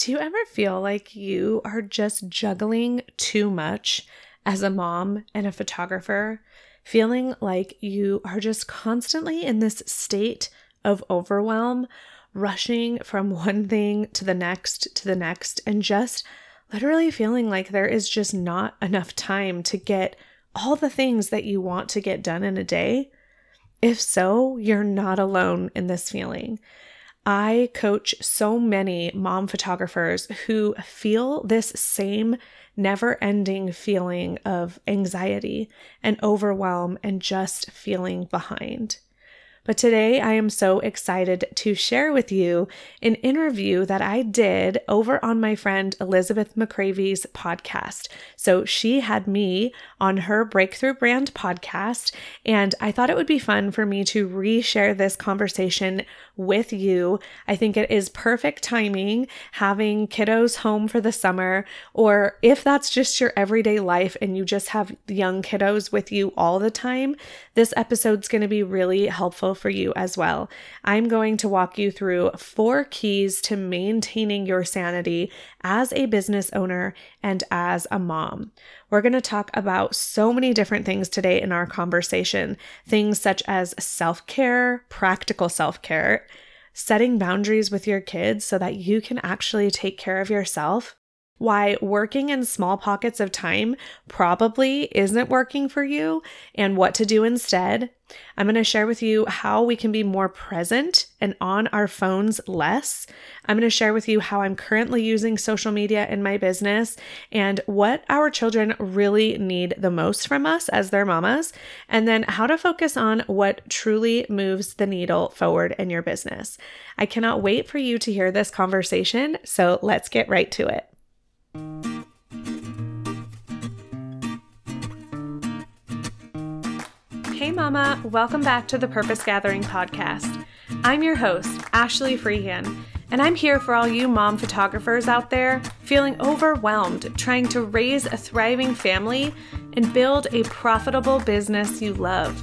Do you ever feel like you are just juggling too much as a mom and a photographer? Feeling like you are just constantly in this state of overwhelm, rushing from one thing to the next to the next, and just literally feeling like there is just not enough time to get all the things that you want to get done in a day? If so, you're not alone in this feeling. I coach so many mom photographers who feel this same never ending feeling of anxiety and overwhelm and just feeling behind. But today I am so excited to share with you an interview that I did over on my friend Elizabeth McCravy's podcast. So she had me on her Breakthrough Brand podcast, and I thought it would be fun for me to reshare this conversation with you. I think it is perfect timing having kiddos home for the summer, or if that's just your everyday life and you just have young kiddos with you all the time, this episode's going to be really helpful for you as well. I'm going to walk you through four keys to maintaining your sanity as a business owner and as a mom. We're going to talk about so many different things today in our conversation things such as self care, practical self care, setting boundaries with your kids so that you can actually take care of yourself why working in small pockets of time probably isn't working for you and what to do instead. I'm going to share with you how we can be more present and on our phones less. I'm going to share with you how I'm currently using social media in my business and what our children really need the most from us as their mamas, and then how to focus on what truly moves the needle forward in your business. I cannot wait for you to hear this conversation, so let's get right to it. Mama, welcome back to the Purpose Gathering podcast. I'm your host, Ashley Freehan, and I'm here for all you mom photographers out there feeling overwhelmed trying to raise a thriving family and build a profitable business you love.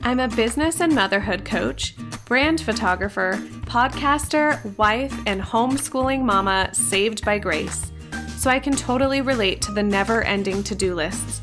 I'm a business and motherhood coach, brand photographer, podcaster, wife, and homeschooling mama saved by grace so I can totally relate to the never ending to do lists,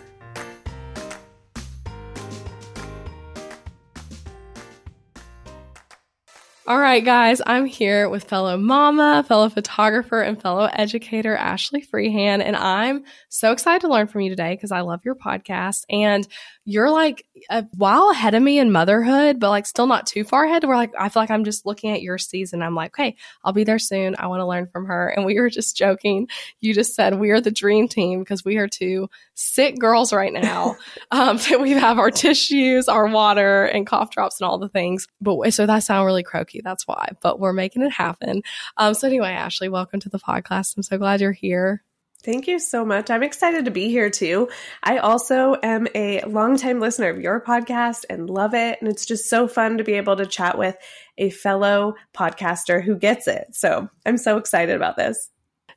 All right, guys, I'm here with fellow mama, fellow photographer, and fellow educator, Ashley Freehan. And I'm so excited to learn from you today because I love your podcast. And you're like a while ahead of me in motherhood, but like still not too far ahead. Where like I feel like I'm just looking at your season. I'm like, okay, I'll be there soon. I want to learn from her. And we were just joking. You just said we are the dream team because we are two sick girls right now. um, we have our tissues, our water, and cough drops and all the things. But so that sound really croaky. That's why. But we're making it happen. Um, so anyway, Ashley, welcome to the podcast. I'm so glad you're here. Thank you so much. I'm excited to be here too. I also am a longtime listener of your podcast and love it. And it's just so fun to be able to chat with a fellow podcaster who gets it. So I'm so excited about this.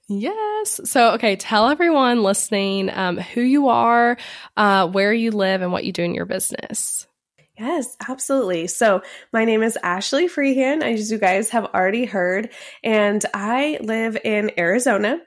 Yes. So, okay, tell everyone listening um, who you are, uh, where you live, and what you do in your business. Yes, absolutely. So, my name is Ashley Freehan, as you guys have already heard, and I live in Arizona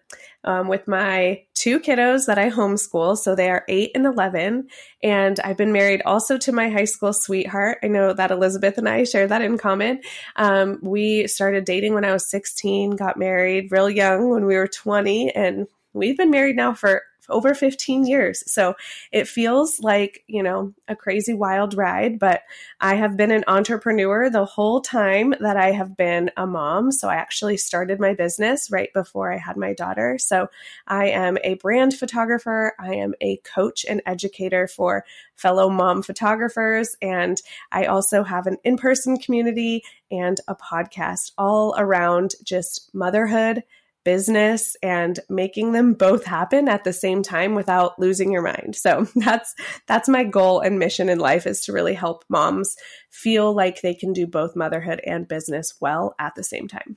um, with my two kiddos that I homeschool. So they are eight and 11. And I've been married also to my high school sweetheart. I know that Elizabeth and I share that in common. Um, we started dating when I was 16, got married real young when we were 20, and we've been married now for over 15 years. So it feels like, you know, a crazy wild ride, but I have been an entrepreneur the whole time that I have been a mom. So I actually started my business right before I had my daughter. So I am a brand photographer, I am a coach and educator for fellow mom photographers, and I also have an in person community and a podcast all around just motherhood business and making them both happen at the same time without losing your mind. So that's that's my goal and mission in life is to really help moms feel like they can do both motherhood and business well at the same time.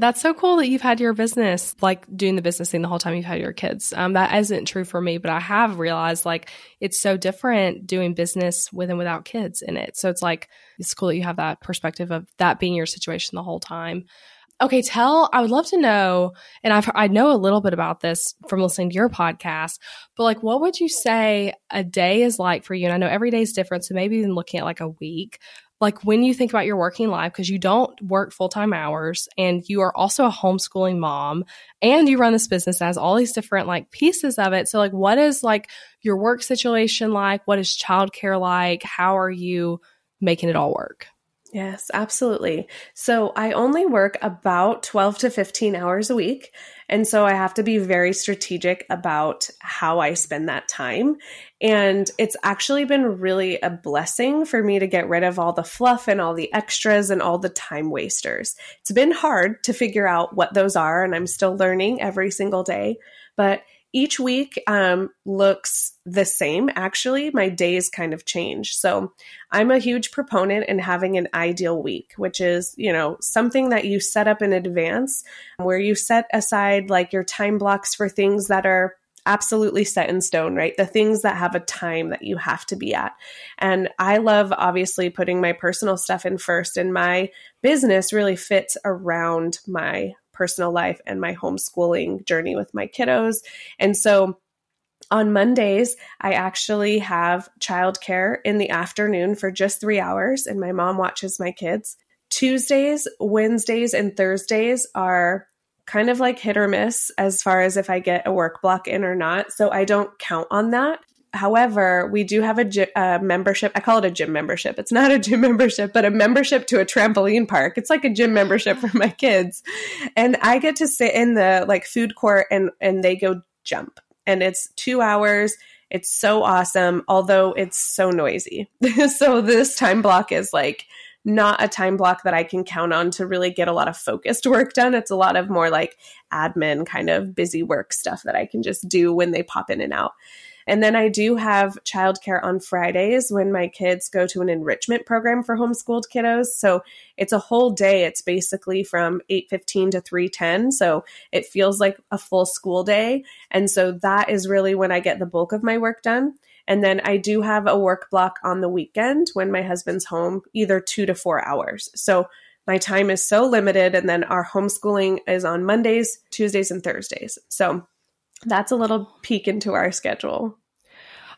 That's so cool that you've had your business, like doing the business thing the whole time you've had your kids. Um, that isn't true for me, but I have realized like it's so different doing business with and without kids in it. So it's like, it's cool that you have that perspective of that being your situation the whole time. Okay, tell, I would love to know, and I've, I know a little bit about this from listening to your podcast, but like, what would you say a day is like for you? And I know every day is different. So maybe even looking at like a week, like when you think about your working life, because you don't work full time hours and you are also a homeschooling mom and you run this business as all these different like pieces of it. So, like, what is like your work situation like? What is childcare like? How are you making it all work? Yes, absolutely. So I only work about 12 to 15 hours a week. And so I have to be very strategic about how I spend that time. And it's actually been really a blessing for me to get rid of all the fluff and all the extras and all the time wasters. It's been hard to figure out what those are, and I'm still learning every single day. But each week um, looks the same. Actually, my days kind of change. So I'm a huge proponent in having an ideal week, which is, you know, something that you set up in advance where you set aside like your time blocks for things that are absolutely set in stone, right? The things that have a time that you have to be at. And I love obviously putting my personal stuff in first, and my business really fits around my personal life and my homeschooling journey with my kiddos. And so on Mondays, I actually have childcare in the afternoon for just three hours, and my mom watches my kids. Tuesdays, Wednesdays, and Thursdays are kind of like hit or miss as far as if I get a work block in or not. So I don't count on that. However, we do have a membership. I call it a gym membership. It's not a gym membership, but a membership to a trampoline park. It's like a gym membership for my kids. And I get to sit in the like food court and and they go jump. And it's 2 hours. It's so awesome, although it's so noisy. so this time block is like not a time block that I can count on to really get a lot of focused work done. It's a lot of more like admin kind of busy work stuff that I can just do when they pop in and out. And then I do have childcare on Fridays when my kids go to an enrichment program for homeschooled kiddos. So it's a whole day. It's basically from 8:15 to 3:10, so it feels like a full school day. And so that is really when I get the bulk of my work done. And then I do have a work block on the weekend when my husband's home, either 2 to 4 hours. So my time is so limited and then our homeschooling is on Mondays, Tuesdays and Thursdays. So that's a little peek into our schedule.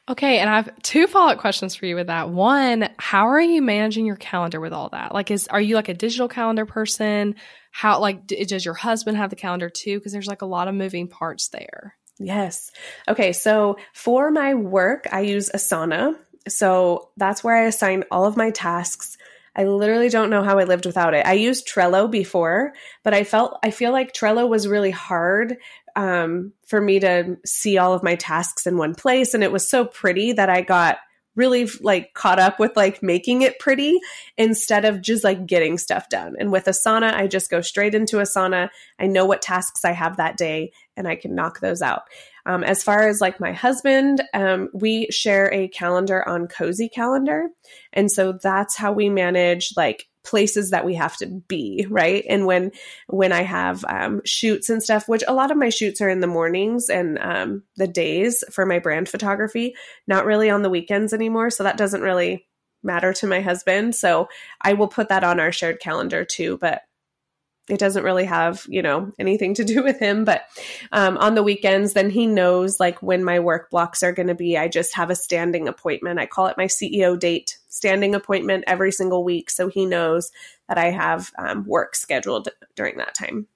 Okay, and I have two follow-up questions for you with that. One, how are you managing your calendar with all that? Like is are you like a digital calendar person? How like does your husband have the calendar too because there's like a lot of moving parts there. Yes. Okay, so for my work, I use Asana. So that's where I assign all of my tasks. I literally don't know how I lived without it. I used Trello before, but I felt I feel like Trello was really hard um, for me to see all of my tasks in one place. And it was so pretty that I got really like caught up with like making it pretty instead of just like getting stuff done. And with Asana, I just go straight into Asana. I know what tasks I have that day and I can knock those out. Um, as far as like my husband, um, we share a calendar on Cozi Calendar. And so that's how we manage like places that we have to be right and when when i have um, shoots and stuff which a lot of my shoots are in the mornings and um, the days for my brand photography not really on the weekends anymore so that doesn't really matter to my husband so i will put that on our shared calendar too but it doesn't really have you know anything to do with him but um, on the weekends then he knows like when my work blocks are going to be i just have a standing appointment. I call it my ceo date standing appointment every single week so he knows that i have um, work scheduled during that time.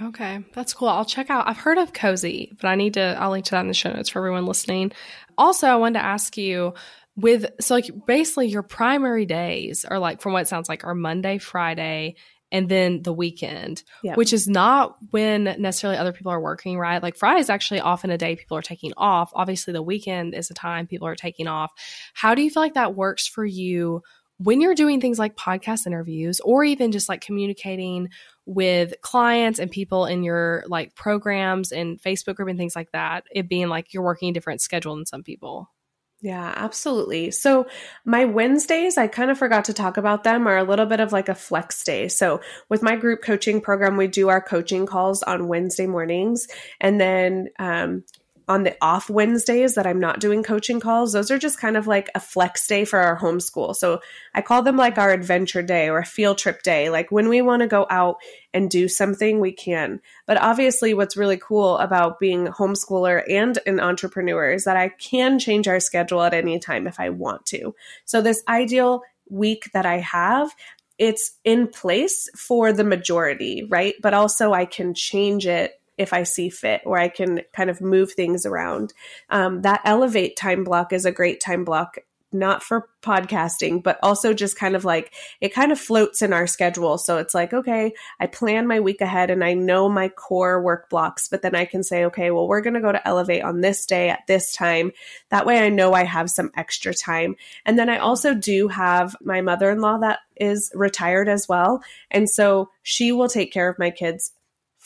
Okay that's cool. I'll check out i've heard of cozi but i need to i'll link to that in the show notes for everyone listening. Also i wanted to ask you with so like basically your primary days are like from what it sounds like are monday friday and then the weekend, yep. which is not when necessarily other people are working, right? Like Friday is actually often a day people are taking off. Obviously, the weekend is a time people are taking off. How do you feel like that works for you when you're doing things like podcast interviews or even just like communicating with clients and people in your like programs and Facebook group and things like that, it being like you're working a different schedule than some people. Yeah, absolutely. So, my Wednesdays, I kind of forgot to talk about them, are a little bit of like a flex day. So, with my group coaching program, we do our coaching calls on Wednesday mornings. And then um, on the off Wednesdays that I'm not doing coaching calls, those are just kind of like a flex day for our homeschool. So I call them like our adventure day or a field trip day. Like when we want to go out and do something, we can. But obviously, what's really cool about being a homeschooler and an entrepreneur is that I can change our schedule at any time if I want to. So this ideal week that I have, it's in place for the majority, right? But also I can change it if I see fit, or I can kind of move things around. Um, that elevate time block is a great time block not for podcasting, but also just kind of like it kind of floats in our schedule. So it's like, okay, I plan my week ahead and I know my core work blocks, but then I can say, okay, well, we're going to go to Elevate on this day at this time. That way I know I have some extra time. And then I also do have my mother in law that is retired as well. And so she will take care of my kids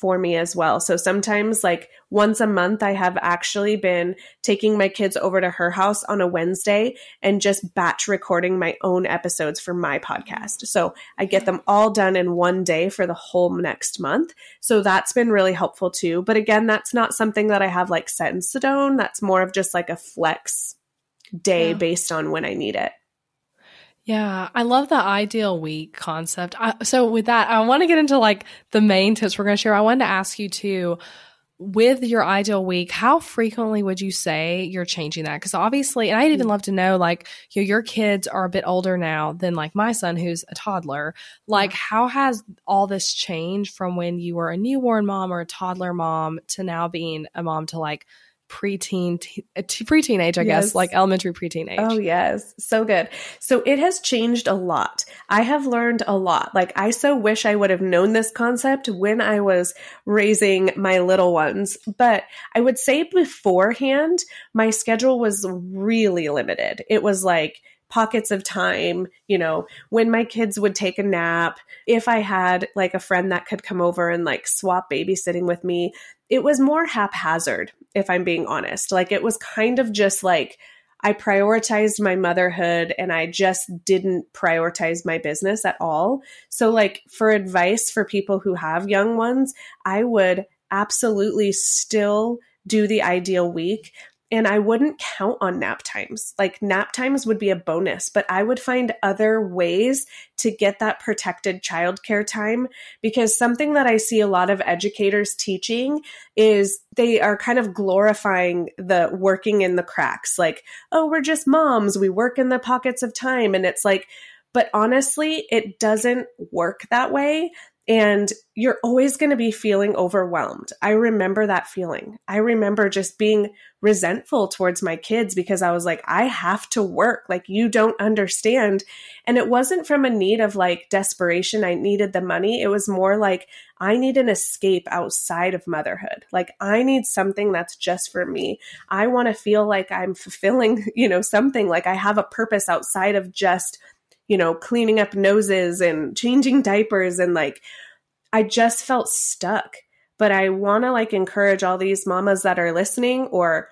for me as well. So sometimes, like once a month, I have actually been taking my kids over to her house on a Wednesday and just batch recording my own episodes for my podcast. So I get them all done in one day for the whole next month. So that's been really helpful too. But again, that's not something that I have like set in stone. That's more of just like a flex day yeah. based on when I need it. Yeah, I love the ideal week concept. I, so with that, I want to get into like the main tips we're going to share. I wanted to ask you too, with your ideal week, how frequently would you say you're changing that? Because obviously, and I'd even love to know, like, you know, your kids are a bit older now than like my son, who's a toddler. Like, how has all this changed from when you were a newborn mom or a toddler mom to now being a mom to like preteen, te- uh, preteen age, I yes. guess, like elementary preteen age. Oh, yes. So good. So it has changed a lot. I have learned a lot. Like, I so wish I would have known this concept when I was raising my little ones. But I would say beforehand, my schedule was really limited. It was like, pockets of time, you know, when my kids would take a nap, if I had like a friend that could come over and like swap babysitting with me, it was more haphazard, if I'm being honest. Like it was kind of just like I prioritized my motherhood and I just didn't prioritize my business at all. So, like, for advice for people who have young ones, I would absolutely still do the ideal week and I wouldn't count on nap times. Like nap times would be a bonus, but I would find other ways to get that protected childcare time because something that I see a lot of educators teaching is they are kind of glorifying the working in the cracks. Like, oh, we're just moms, we work in the pockets of time. And it's like, but honestly, it doesn't work that way and you're always going to be feeling overwhelmed. I remember that feeling. I remember just being resentful towards my kids because I was like, I have to work. Like, you don't understand. And it wasn't from a need of like desperation. I needed the money. It was more like, I need an escape outside of motherhood. Like, I need something that's just for me. I want to feel like I'm fulfilling, you know, something like I have a purpose outside of just you know, cleaning up noses and changing diapers and like I just felt stuck. But I want to like encourage all these mamas that are listening or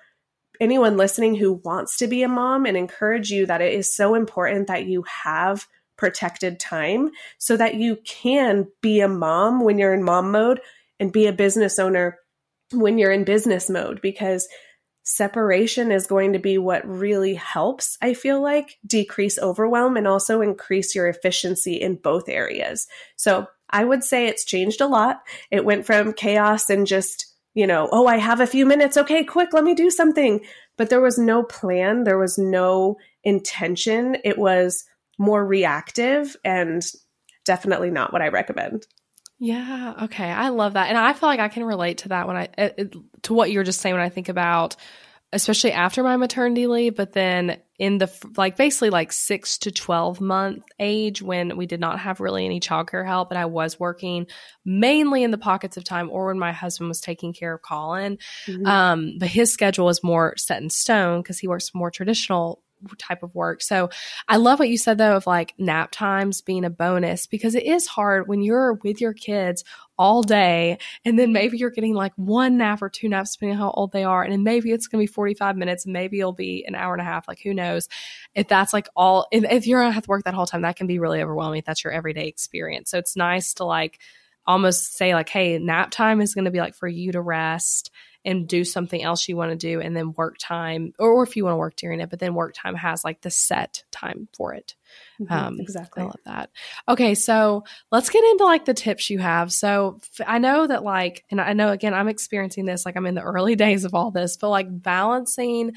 anyone listening who wants to be a mom and encourage you that it is so important that you have protected time so that you can be a mom when you're in mom mode and be a business owner when you're in business mode because separation is going to be what really helps, I feel like, decrease overwhelm and also increase your efficiency in both areas. So I would say it's changed a lot. It went from chaos and just, you know, oh, I have a few minutes. Okay, quick, let me do something. But there was no plan, there was no intention. It was more reactive and definitely not what I recommend. Yeah. Okay. I love that. And I feel like I can relate to that when I, it, to what you're just saying when I think about, especially after my maternity leave, but then in the, like basically like six to 12 month age when we did not have really any childcare help and I was working mainly in the pockets of time or when my husband was taking care of Colin. Mm-hmm. Um, but his schedule was more set in stone because he works more traditional type of work. So I love what you said though of like nap times being a bonus because it is hard when you're with your kids all day and then maybe you're getting like one nap or two naps depending on how old they are and then maybe it's going to be 45 minutes and maybe it'll be an hour and a half like who knows if that's like all if, if you're to have to work that whole time that can be really overwhelming if that's your everyday experience so it's nice to like almost say like hey nap time is going to be like for you to rest and do something else you want to do and then work time or, or if you want to work during it but then work time has like the set time for it. Mm-hmm, um, exactly. I love that. Okay so let's get into like the tips you have. So f- I know that like and i know again i'm experiencing this like i'm in the early days of all this but like balancing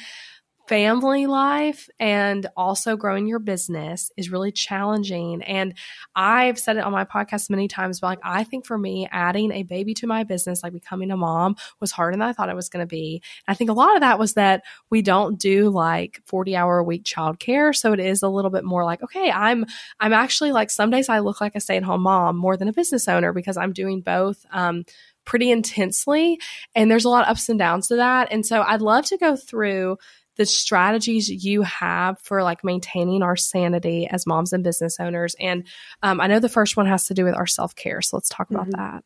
family life and also growing your business is really challenging. And I've said it on my podcast many times, but like I think for me, adding a baby to my business, like becoming a mom, was harder than I thought it was going to be. I think a lot of that was that we don't do like 40 hour a week childcare. So it is a little bit more like, okay, I'm I'm actually like some days I look like a stay at home mom more than a business owner because I'm doing both. Um, pretty intensely and there's a lot of ups and downs to that and so i'd love to go through the strategies you have for like maintaining our sanity as moms and business owners. And um, I know the first one has to do with our self care. So let's talk about mm-hmm. that.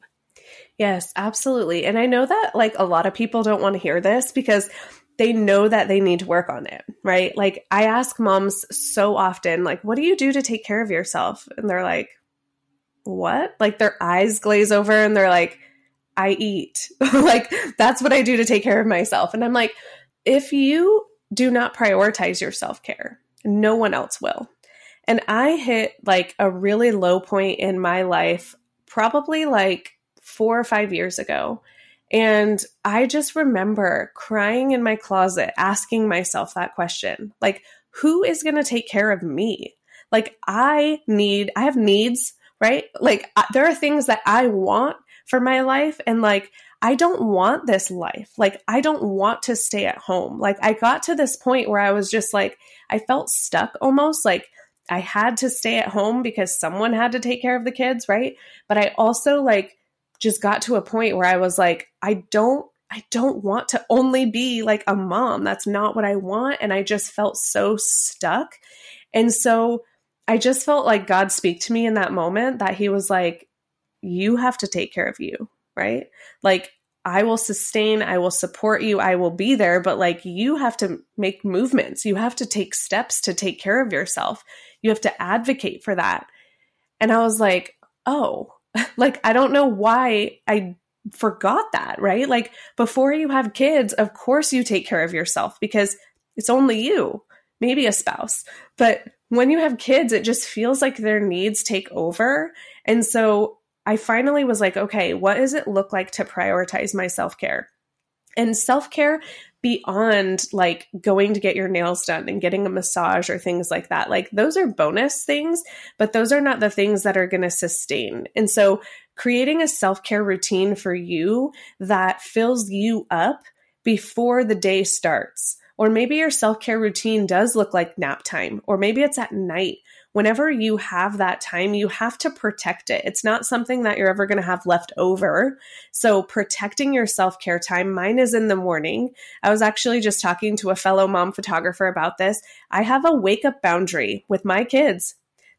Yes, absolutely. And I know that like a lot of people don't want to hear this because they know that they need to work on it, right? Like I ask moms so often, like, what do you do to take care of yourself? And they're like, what? Like their eyes glaze over and they're like, I eat. like that's what I do to take care of myself. And I'm like, if you do not prioritize your self care. No one else will. And I hit like a really low point in my life, probably like four or five years ago. And I just remember crying in my closet, asking myself that question like, who is going to take care of me? Like, I need, I have needs, right? Like, there are things that I want for my life. And like, I don't want this life. Like, I don't want to stay at home. Like, I got to this point where I was just like, I felt stuck almost like I had to stay at home because someone had to take care of the kids, right? But I also like just got to a point where I was like, I don't I don't want to only be like a mom. That's not what I want. And I just felt so stuck. And so I just felt like God speak to me in that moment that He was like, You have to take care of you right? Like, I will sustain, I will support you, I will be there, but like you have to make movements. You have to take steps to take care of yourself. You have to advocate for that. And I was like, oh, like I don't know why I forgot that, right? Like before you have kids, of course you take care of yourself because it's only you, maybe a spouse. But when you have kids, it just feels like their needs take over. And so I finally was like, okay, what does it look like to prioritize my self care? And self care beyond like going to get your nails done and getting a massage or things like that. Like those are bonus things, but those are not the things that are going to sustain. And so creating a self care routine for you that fills you up before the day starts. Or maybe your self care routine does look like nap time, or maybe it's at night whenever you have that time, you have to protect it. It's not something that you're ever going to have left over. So, protecting your self care time, mine is in the morning. I was actually just talking to a fellow mom photographer about this. I have a wake up boundary with my kids.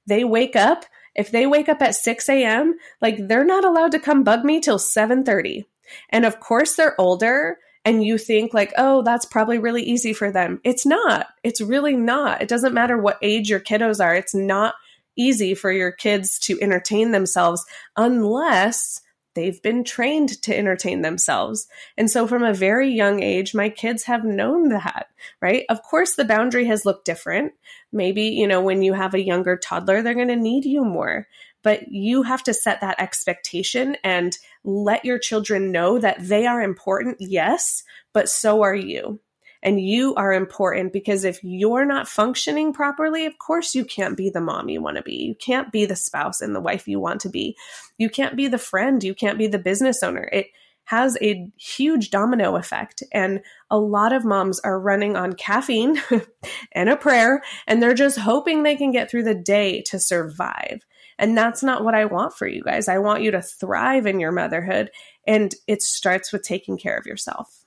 They wake up. If they wake up at 6 a.m., like they're not allowed to come bug me till 7:30. And of course, they're older and you think like, oh, that's probably really easy for them. It's not. It's really not. It doesn't matter what age your kiddos are. It's not easy for your kids to entertain themselves unless they've been trained to entertain themselves. And so from a very young age, my kids have known that, right? Of course, the boundary has looked different. Maybe, you know, when you have a younger toddler, they're going to need you more but you have to set that expectation and let your children know that they are important, yes, but so are you. And you are important because if you're not functioning properly, of course, you can't be the mom you want to be. You can't be the spouse and the wife you want to be. You can't be the friend. You can't be the business owner. It has a huge domino effect. And a lot of moms are running on caffeine and a prayer, and they're just hoping they can get through the day to survive. And that's not what I want for you guys. I want you to thrive in your motherhood. And it starts with taking care of yourself.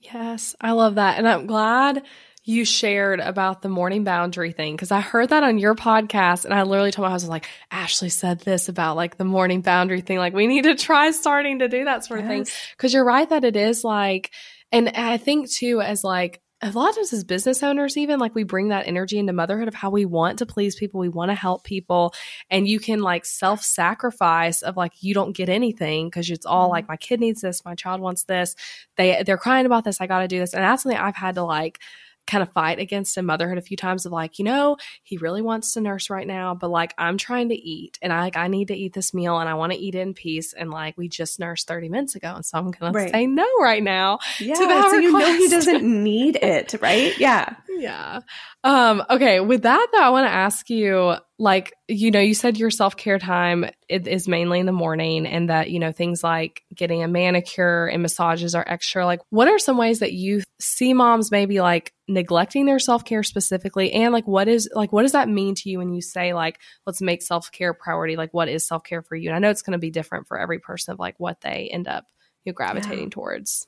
Yes, I love that. And I'm glad you shared about the morning boundary thing because I heard that on your podcast and I literally told my husband like Ashley said this about like the morning boundary thing like we need to try starting to do that sort of thing because you're right that it is like and I think too as like a lot of times as business owners even like we bring that energy into motherhood of how we want to please people we want to help people and you can like self-sacrifice of like you don't get anything because it's all like mm-hmm. my kid needs this my child wants this they they're crying about this i gotta do this and that's something i've had to like kind of fight against in motherhood a few times of like, you know, he really wants to nurse right now, but like I'm trying to eat and I like I need to eat this meal and I want to eat in peace and like we just nursed 30 minutes ago and so I'm gonna right. say no right now. Yeah, so you know he doesn't need it, right? Yeah. Yeah. Um, okay, with that though, I want to ask you like, you know, you said your self care time is mainly in the morning and that, you know, things like getting a manicure and massages are extra. Like, what are some ways that you see moms maybe like neglecting their self care specifically? And like, what is, like, what does that mean to you when you say, like, let's make self care priority? Like, what is self care for you? And I know it's going to be different for every person of like what they end up you know, gravitating yeah. towards.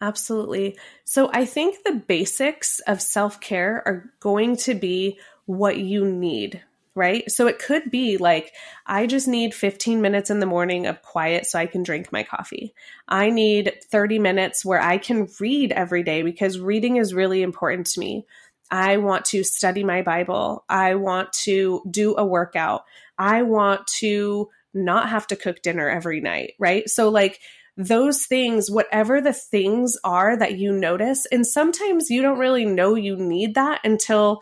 Absolutely. So I think the basics of self care are going to be what you need, right? So it could be like, I just need 15 minutes in the morning of quiet so I can drink my coffee. I need 30 minutes where I can read every day because reading is really important to me. I want to study my Bible. I want to do a workout. I want to not have to cook dinner every night, right? So, like, those things, whatever the things are that you notice, and sometimes you don't really know you need that until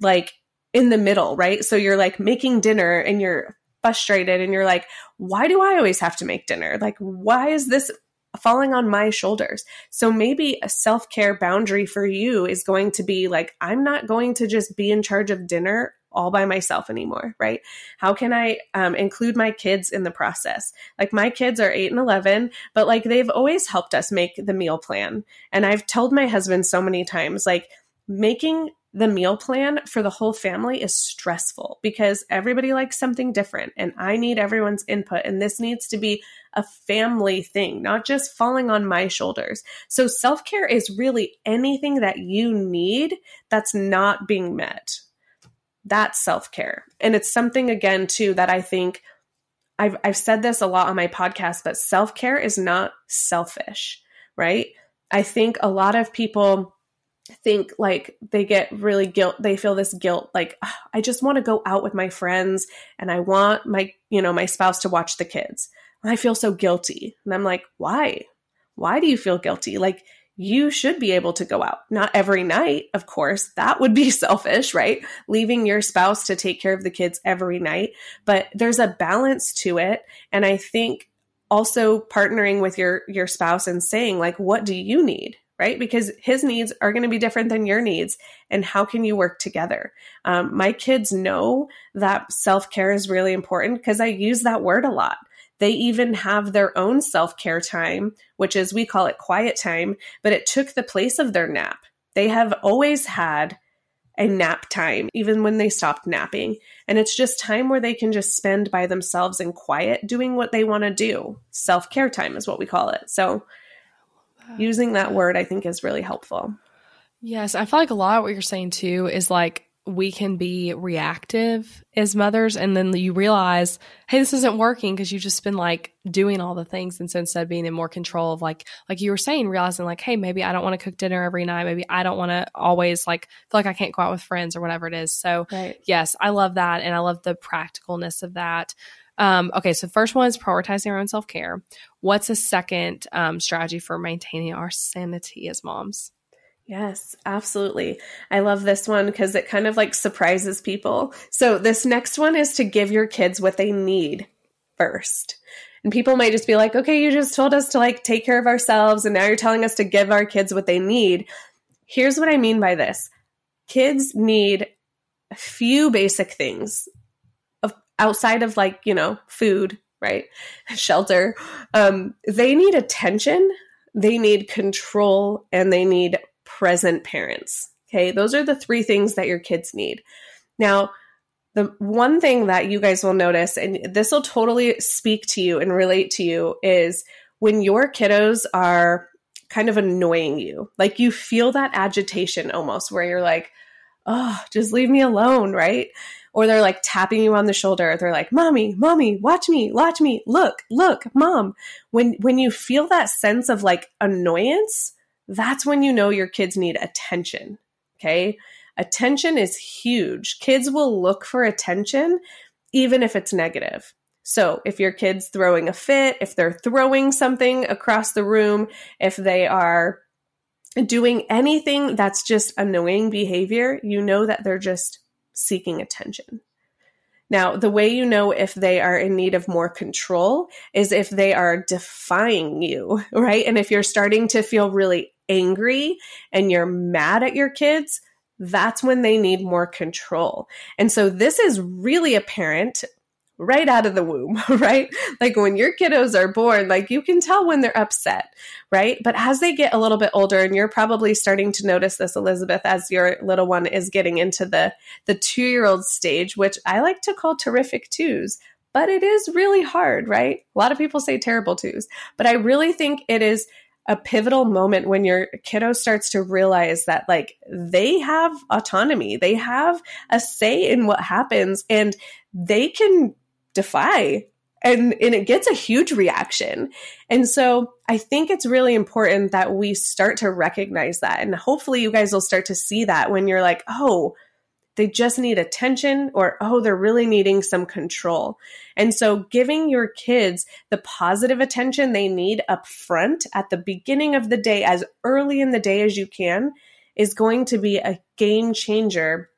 like in the middle, right? So you're like making dinner and you're frustrated and you're like, why do I always have to make dinner? Like, why is this falling on my shoulders? So maybe a self care boundary for you is going to be like, I'm not going to just be in charge of dinner all by myself anymore, right? How can I um, include my kids in the process? Like my kids are eight and 11, but like they've always helped us make the meal plan. And I've told my husband so many times, like making the meal plan for the whole family is stressful because everybody likes something different and I need everyone's input. And this needs to be a family thing, not just falling on my shoulders. So self care is really anything that you need that's not being met that's self care. And it's something, again, too, that I think I've, I've said this a lot on my podcast, but self care is not selfish, right? I think a lot of people think like they get really guilt they feel this guilt like i just want to go out with my friends and i want my you know my spouse to watch the kids i feel so guilty and i'm like why why do you feel guilty like you should be able to go out. Not every night, of course. That would be selfish, right? Leaving your spouse to take care of the kids every night. But there's a balance to it. And I think also partnering with your your spouse and saying like what do you need right because his needs are going to be different than your needs and how can you work together um, my kids know that self-care is really important because i use that word a lot they even have their own self care time, which is we call it quiet time, but it took the place of their nap. They have always had a nap time, even when they stopped napping. And it's just time where they can just spend by themselves in quiet doing what they want to do. Self care time is what we call it. So, using that word, I think, is really helpful. Yes. I feel like a lot of what you're saying too is like we can be reactive as mothers and then you realize hey this isn't working because you've just been like doing all the things and so instead of being in more control of like like you were saying realizing like hey maybe i don't want to cook dinner every night. Maybe i don't want to always like feel like i can't go out with friends or whatever it is. So right. yes i love that and i love the practicalness of that. Um, okay so first one is prioritizing our own self-care. What's a second um, strategy for maintaining our sanity as moms Yes, absolutely. I love this one because it kind of like surprises people. So, this next one is to give your kids what they need first. And people might just be like, okay, you just told us to like take care of ourselves, and now you're telling us to give our kids what they need. Here's what I mean by this kids need a few basic things of outside of like, you know, food, right? Shelter. Um, they need attention, they need control, and they need present parents. Okay, those are the three things that your kids need. Now, the one thing that you guys will notice, and this will totally speak to you and relate to you, is when your kiddos are kind of annoying you. Like you feel that agitation almost where you're like, oh, just leave me alone, right? Or they're like tapping you on the shoulder. They're like, mommy, mommy, watch me, watch me, look, look, mom. When, when you feel that sense of like annoyance, that's when you know your kids need attention. Okay. Attention is huge. Kids will look for attention even if it's negative. So, if your kid's throwing a fit, if they're throwing something across the room, if they are doing anything that's just annoying behavior, you know that they're just seeking attention. Now, the way you know if they are in need of more control is if they are defying you, right? And if you're starting to feel really angry and you're mad at your kids, that's when they need more control. And so this is really apparent right out of the womb, right? Like when your kiddos are born, like you can tell when they're upset, right? But as they get a little bit older, and you're probably starting to notice this, Elizabeth, as your little one is getting into the the two year old stage, which I like to call terrific twos. But it is really hard, right? A lot of people say terrible twos, but I really think it is a pivotal moment when your kiddo starts to realize that like they have autonomy they have a say in what happens and they can defy. And and it gets a huge reaction. And so I think it's really important that we start to recognize that. And hopefully you guys will start to see that when you're like, "Oh, they just need attention or oh they're really needing some control. And so giving your kids the positive attention they need up front at the beginning of the day as early in the day as you can is going to be a game changer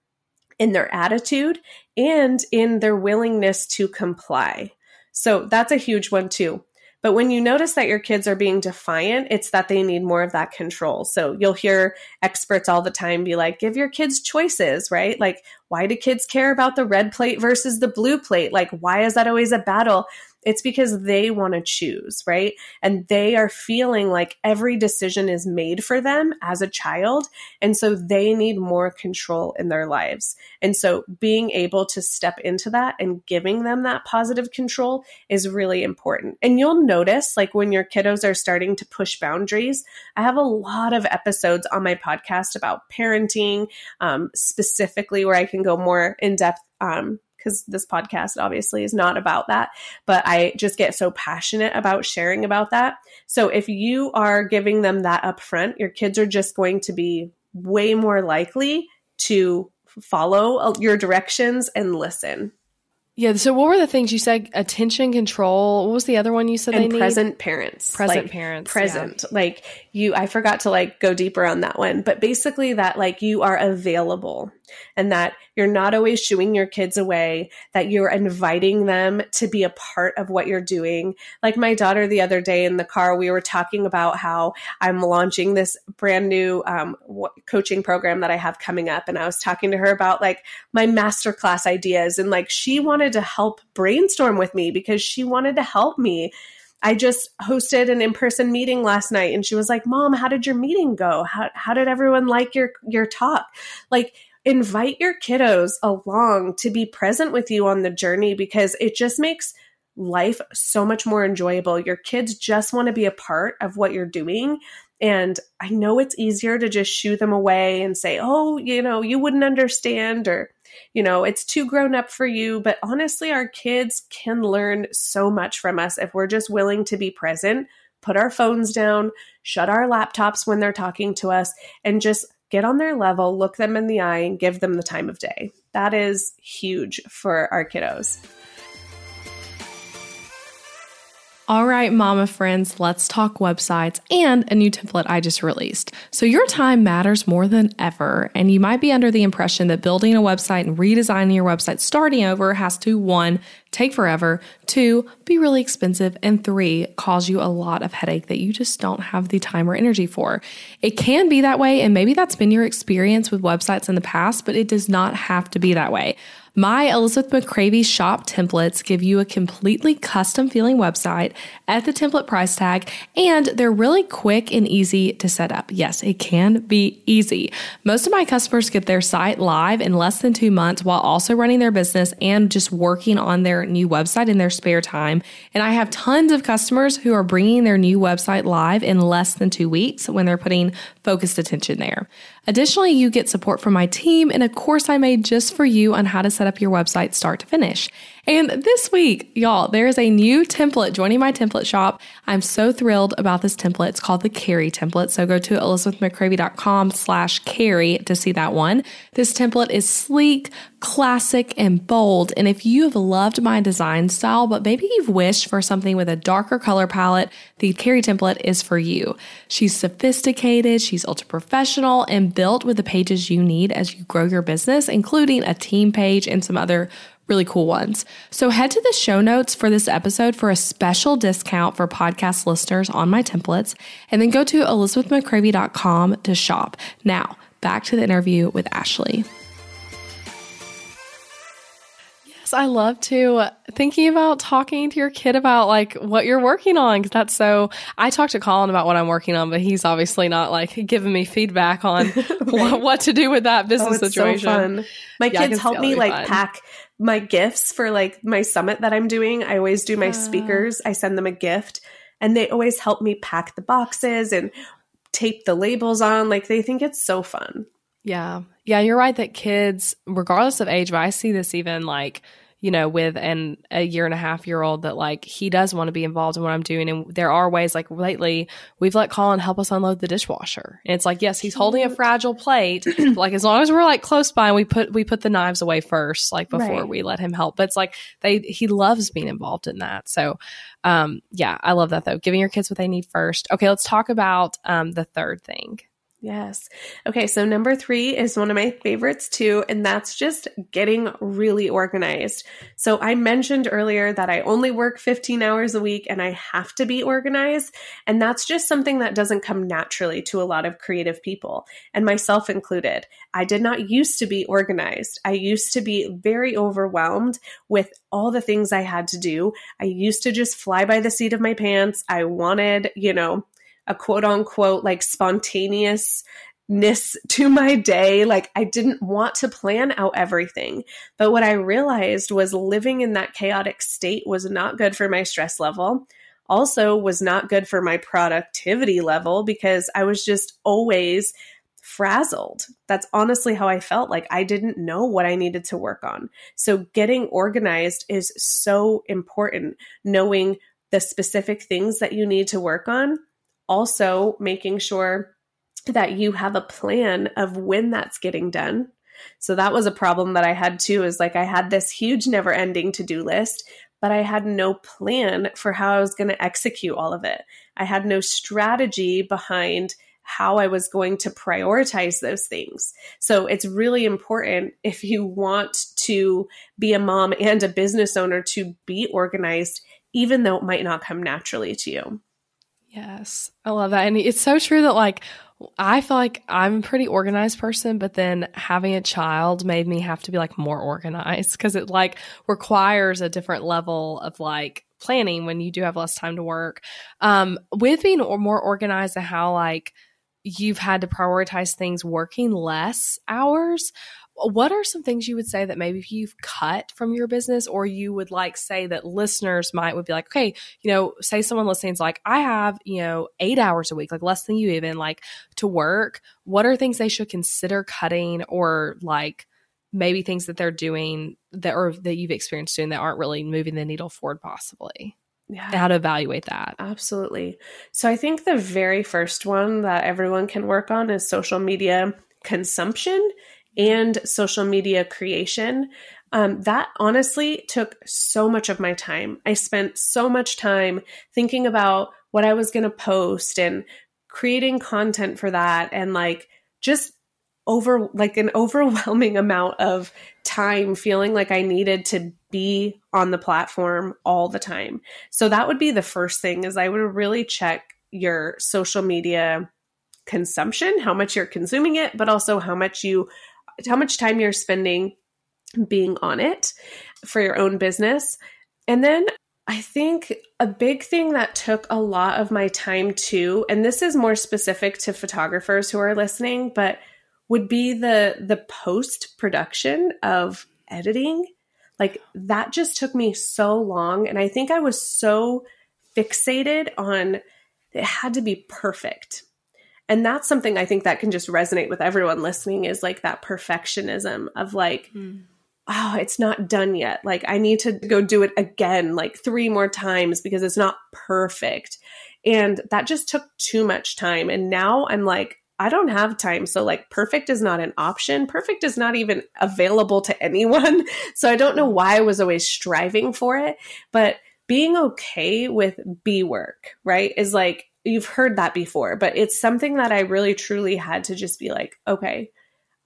in their attitude and in their willingness to comply. So that's a huge one too. But when you notice that your kids are being defiant, it's that they need more of that control. So you'll hear experts all the time be like, give your kids choices, right? Like, why do kids care about the red plate versus the blue plate? Like, why is that always a battle? It's because they want to choose, right? And they are feeling like every decision is made for them as a child. And so they need more control in their lives. And so being able to step into that and giving them that positive control is really important. And you'll notice, like, when your kiddos are starting to push boundaries, I have a lot of episodes on my podcast about parenting, um, specifically where I can go more in depth um, because this podcast obviously is not about that, but I just get so passionate about sharing about that. So if you are giving them that upfront, your kids are just going to be way more likely to follow uh, your directions and listen. Yeah. So, what were the things you said? Attention control. What was the other one you said? And present parents. Present like, parents. Present. Yeah. Like you, I forgot to like go deeper on that one, but basically that like you are available and that you're not always shooing your kids away, that you're inviting them to be a part of what you're doing. Like my daughter the other day in the car, we were talking about how I'm launching this brand new um, coaching program that I have coming up. And I was talking to her about like my masterclass ideas. And like she wanted to help brainstorm with me because she wanted to help me. I just hosted an in-person meeting last night and she was like, "Mom, how did your meeting go? How how did everyone like your your talk?" Like invite your kiddos along to be present with you on the journey because it just makes life so much more enjoyable. Your kids just want to be a part of what you're doing. And I know it's easier to just shoo them away and say, oh, you know, you wouldn't understand, or, you know, it's too grown up for you. But honestly, our kids can learn so much from us if we're just willing to be present, put our phones down, shut our laptops when they're talking to us, and just get on their level, look them in the eye, and give them the time of day. That is huge for our kiddos. All right, mama friends, let's talk websites and a new template I just released. So, your time matters more than ever, and you might be under the impression that building a website and redesigning your website starting over has to one, take forever, two, be really expensive, and three, cause you a lot of headache that you just don't have the time or energy for. It can be that way, and maybe that's been your experience with websites in the past, but it does not have to be that way. My Elizabeth McCravy shop templates give you a completely custom feeling website at the template price tag, and they're really quick and easy to set up. Yes, it can be easy. Most of my customers get their site live in less than two months while also running their business and just working on their new website in their spare time. And I have tons of customers who are bringing their new website live in less than two weeks when they're putting focused attention there. Additionally, you get support from my team and a course I made just for you on how to set up your website start to finish. And this week, y'all, there is a new template joining my template shop. I'm so thrilled about this template. It's called the Carrie template. So go to elizabethmccravy.com slash carrie to see that one. This template is sleek, classic, and bold. And if you have loved my design style, but maybe you've wished for something with a darker color palette, the Carrie template is for you. She's sophisticated, she's ultra professional, and built with the pages you need as you grow your business, including a team page and some other really cool ones. So head to the show notes for this episode for a special discount for podcast listeners on my templates, and then go to elizabethmccravy.com to shop. Now, back to the interview with Ashley. Yes, I love to thinking about talking to your kid about like what you're working on because that's so. I talk to Colin about what I'm working on, but he's obviously not like giving me feedback on right. what, what, to do with that oh, business oh, situation. So my yeah, kids help me like fun. pack my gifts for like my summit that I'm doing. I always do my uh. speakers. I send them a gift and they always help me pack the boxes and tape the labels on. Like they think it's so fun. Yeah. Yeah, you're right that kids, regardless of age, but I see this even like you know, with an a year and a half year old that like he does want to be involved in what I'm doing. And there are ways like lately we've let Colin help us unload the dishwasher. And it's like, yes, he's holding a fragile plate. like as long as we're like close by and we put we put the knives away first, like before right. we let him help. But it's like they he loves being involved in that. So um yeah, I love that though. Giving your kids what they need first. Okay, let's talk about um the third thing. Yes. Okay, so number three is one of my favorites too, and that's just getting really organized. So I mentioned earlier that I only work 15 hours a week and I have to be organized. And that's just something that doesn't come naturally to a lot of creative people, and myself included. I did not used to be organized. I used to be very overwhelmed with all the things I had to do. I used to just fly by the seat of my pants. I wanted, you know, a quote unquote like spontaneousness to my day. Like I didn't want to plan out everything. But what I realized was living in that chaotic state was not good for my stress level. Also, was not good for my productivity level because I was just always frazzled. That's honestly how I felt. Like I didn't know what I needed to work on. So, getting organized is so important, knowing the specific things that you need to work on also making sure that you have a plan of when that's getting done. So that was a problem that I had too is like I had this huge never ending to-do list, but I had no plan for how I was going to execute all of it. I had no strategy behind how I was going to prioritize those things. So it's really important if you want to be a mom and a business owner to be organized, even though it might not come naturally to you. Yes, I love that. And it's so true that, like, I feel like I'm a pretty organized person, but then having a child made me have to be like more organized because it like requires a different level of like planning when you do have less time to work. Um, with being more organized and how like you've had to prioritize things working less hours what are some things you would say that maybe you've cut from your business or you would like say that listeners might would be like okay you know say someone listening is like i have you know eight hours a week like less than you even like to work what are things they should consider cutting or like maybe things that they're doing that or that you've experienced doing that aren't really moving the needle forward possibly yeah. how to evaluate that. Absolutely. So I think the very first one that everyone can work on is social media consumption and social media creation. Um, that honestly took so much of my time. I spent so much time thinking about what I was going to post and creating content for that and like just over like an overwhelming amount of time feeling like I needed to be on the platform all the time. So that would be the first thing is I would really check your social media consumption, how much you're consuming it, but also how much you how much time you're spending being on it for your own business. And then I think a big thing that took a lot of my time too, and this is more specific to photographers who are listening, but would be the the post production of editing. Like that just took me so long. And I think I was so fixated on it had to be perfect. And that's something I think that can just resonate with everyone listening is like that perfectionism of like, mm. oh, it's not done yet. Like I need to go do it again, like three more times because it's not perfect. And that just took too much time. And now I'm like, I don't have time. So, like, perfect is not an option. Perfect is not even available to anyone. So, I don't know why I was always striving for it. But being okay with B work, right, is like, you've heard that before, but it's something that I really truly had to just be like, okay,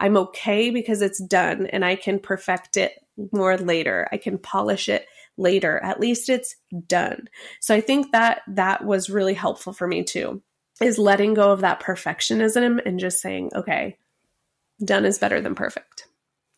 I'm okay because it's done and I can perfect it more later. I can polish it later. At least it's done. So I think that that was really helpful for me too is letting go of that perfectionism and just saying, okay, done is better than perfect.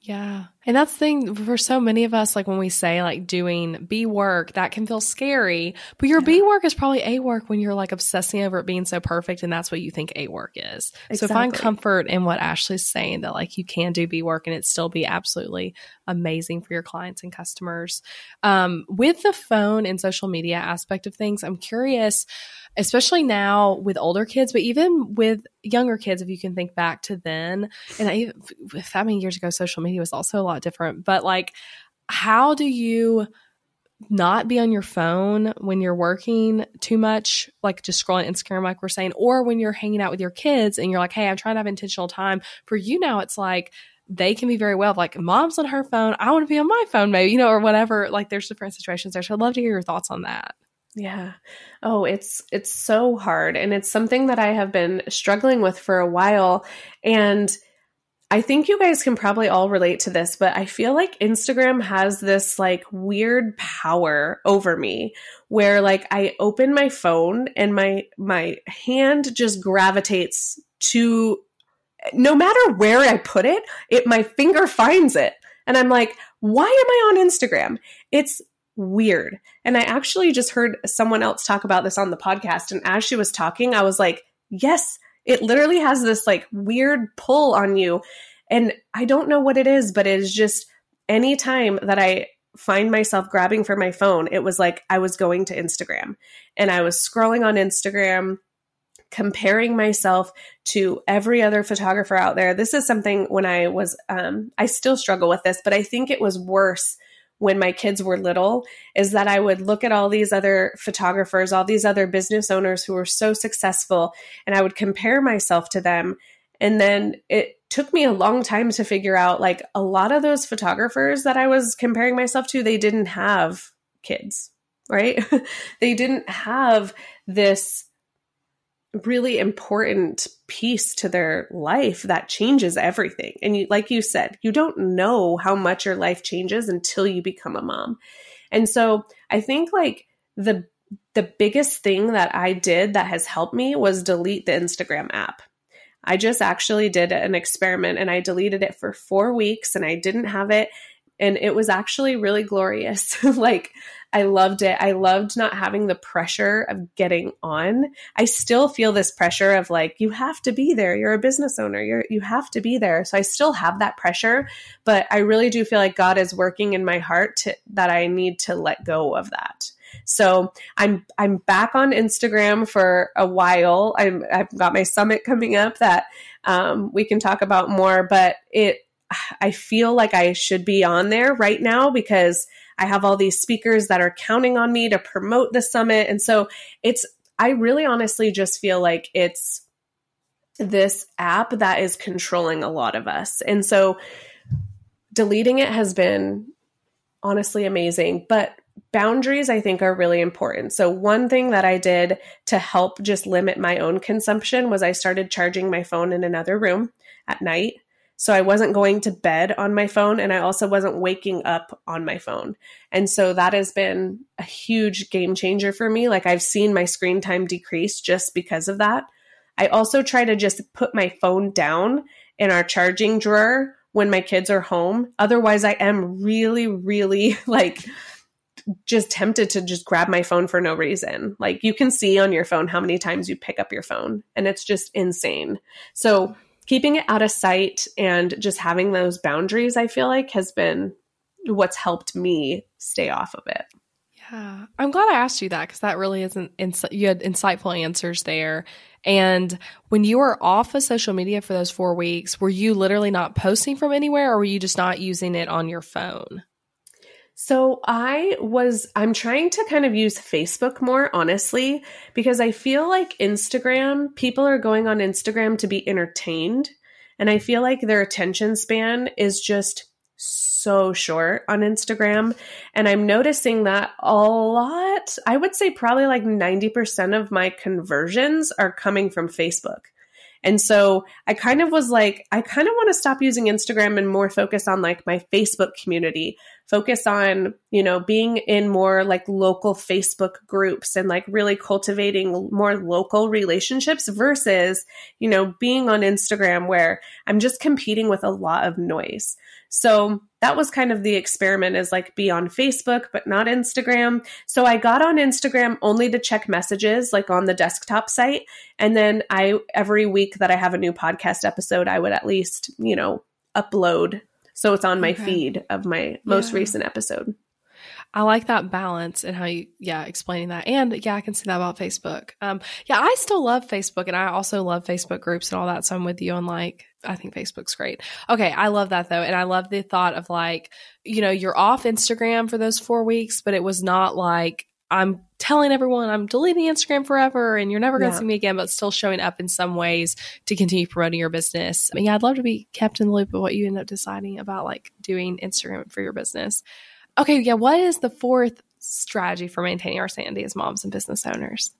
Yeah. And that's the thing for so many of us, like when we say like doing B work, that can feel scary. But your yeah. B work is probably A work when you're like obsessing over it being so perfect and that's what you think A work is. Exactly. So find comfort in what Ashley's saying that like you can do B work and it still be absolutely amazing for your clients and customers. Um, with the phone and social media aspect of things, I'm curious especially now with older kids, but even with younger kids, if you can think back to then, and I, that many years ago, social media was also a lot different. But like, how do you not be on your phone when you're working too much, like just scrolling Instagram, like we're saying, or when you're hanging out with your kids and you're like, hey, I'm trying to have intentional time. For you now, it's like, they can be very well like mom's on her phone i want to be on my phone maybe you know or whatever like there's different situations there so i'd love to hear your thoughts on that yeah. Oh, it's it's so hard and it's something that I have been struggling with for a while and I think you guys can probably all relate to this, but I feel like Instagram has this like weird power over me where like I open my phone and my my hand just gravitates to no matter where I put it, it my finger finds it. And I'm like, why am I on Instagram? It's weird. And I actually just heard someone else talk about this on the podcast. And as she was talking, I was like, yes, it literally has this like weird pull on you. And I don't know what it is, but it is just anytime that I find myself grabbing for my phone, it was like I was going to Instagram and I was scrolling on Instagram comparing myself to every other photographer out there. This is something when I was, um, I still struggle with this, but I think it was worse when my kids were little is that I would look at all these other photographers, all these other business owners who were so successful, and I would compare myself to them. And then it took me a long time to figure out like a lot of those photographers that I was comparing myself to, they didn't have kids, right? they didn't have this really important piece to their life that changes everything. And you, like you said, you don't know how much your life changes until you become a mom. And so I think like the the biggest thing that I did that has helped me was delete the Instagram app. I just actually did an experiment and I deleted it for 4 weeks and I didn't have it and it was actually really glorious. like I loved it. I loved not having the pressure of getting on. I still feel this pressure of like you have to be there. You're a business owner. You're you have to be there. So I still have that pressure, but I really do feel like God is working in my heart to, that I need to let go of that. So I'm I'm back on Instagram for a while. I'm I've got my summit coming up that um, we can talk about more, but it I feel like I should be on there right now because I have all these speakers that are counting on me to promote the summit. And so it's, I really honestly just feel like it's this app that is controlling a lot of us. And so deleting it has been honestly amazing. But boundaries, I think, are really important. So, one thing that I did to help just limit my own consumption was I started charging my phone in another room at night. So I wasn't going to bed on my phone and I also wasn't waking up on my phone. And so that has been a huge game changer for me. Like I've seen my screen time decrease just because of that. I also try to just put my phone down in our charging drawer when my kids are home. Otherwise, I am really, really like just tempted to just grab my phone for no reason. Like you can see on your phone how many times you pick up your phone, and it's just insane. So keeping it out of sight and just having those boundaries, I feel like has been what's helped me stay off of it. Yeah, I'm glad I asked you that because that really isn't. Ins- you had insightful answers there. And when you were off of social media for those four weeks, were you literally not posting from anywhere, or were you just not using it on your phone? So I was, I'm trying to kind of use Facebook more, honestly, because I feel like Instagram, people are going on Instagram to be entertained. And I feel like their attention span is just so short on Instagram. And I'm noticing that a lot. I would say probably like 90% of my conversions are coming from Facebook. And so I kind of was like, I kind of want to stop using Instagram and more focus on like my Facebook community, focus on, you know, being in more like local Facebook groups and like really cultivating more local relationships versus, you know, being on Instagram where I'm just competing with a lot of noise. So that was kind of the experiment is like be on Facebook, but not Instagram. So I got on Instagram only to check messages like on the desktop site. And then I, every week that I have a new podcast episode, I would at least, you know, upload. So it's on my okay. feed of my most yeah. recent episode. I like that balance and how you, yeah, explaining that. And yeah, I can see that about Facebook. Um, yeah, I still love Facebook and I also love Facebook groups and all that. So I'm with you on like, I think Facebook's great. Okay. I love that though. And I love the thought of like, you know, you're off Instagram for those four weeks, but it was not like, I'm telling everyone I'm deleting Instagram forever and you're never going to yeah. see me again, but still showing up in some ways to continue promoting your business. I mean, yeah, I'd love to be kept in the loop of what you end up deciding about like doing Instagram for your business. Okay, yeah. What is the fourth strategy for maintaining our sanity as moms and business owners?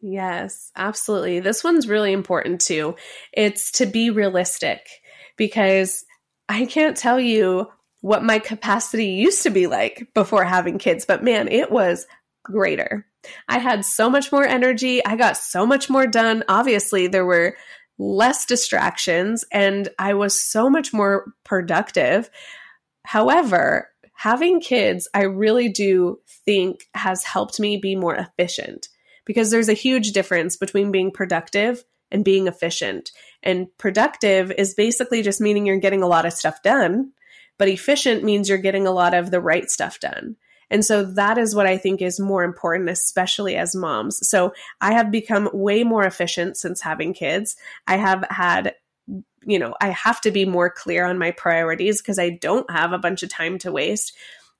Yes, absolutely. This one's really important too. It's to be realistic because I can't tell you what my capacity used to be like before having kids, but man, it was greater. I had so much more energy. I got so much more done. Obviously, there were less distractions and I was so much more productive. However, having kids, I really do think has helped me be more efficient because there's a huge difference between being productive and being efficient. And productive is basically just meaning you're getting a lot of stuff done, but efficient means you're getting a lot of the right stuff done. And so that is what I think is more important, especially as moms. So I have become way more efficient since having kids. I have had you know, I have to be more clear on my priorities because I don't have a bunch of time to waste.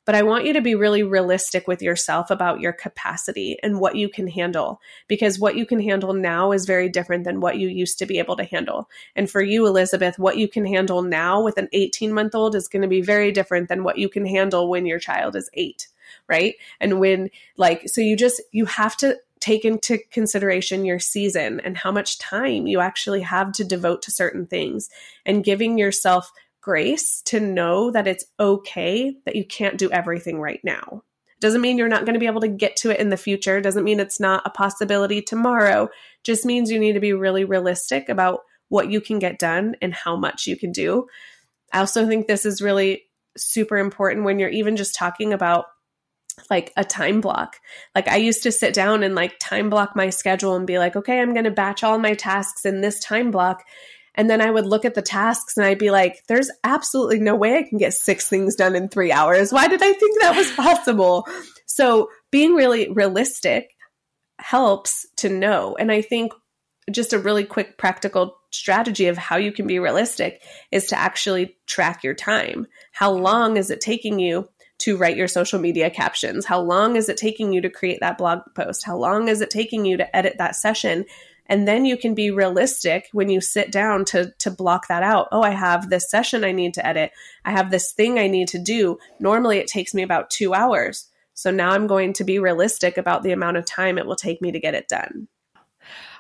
But I want you to be really realistic with yourself about your capacity and what you can handle because what you can handle now is very different than what you used to be able to handle. And for you, Elizabeth, what you can handle now with an 18 month old is going to be very different than what you can handle when your child is eight right and when like so you just you have to take into consideration your season and how much time you actually have to devote to certain things and giving yourself grace to know that it's okay that you can't do everything right now. Doesn't mean you're not going to be able to get to it in the future. Doesn't mean it's not a possibility tomorrow. Just means you need to be really realistic about what you can get done and how much you can do. I also think this is really super important when you're even just talking about like a time block. Like I used to sit down and like time block my schedule and be like, okay, I'm going to batch all my tasks in this time block. And then I would look at the tasks and I'd be like, there's absolutely no way I can get six things done in three hours. Why did I think that was possible? So being really realistic helps to know. And I think just a really quick practical strategy of how you can be realistic is to actually track your time. How long is it taking you to write your social media captions? How long is it taking you to create that blog post? How long is it taking you to edit that session? And then you can be realistic when you sit down to to block that out. Oh, I have this session I need to edit. I have this thing I need to do. Normally it takes me about 2 hours. So now I'm going to be realistic about the amount of time it will take me to get it done.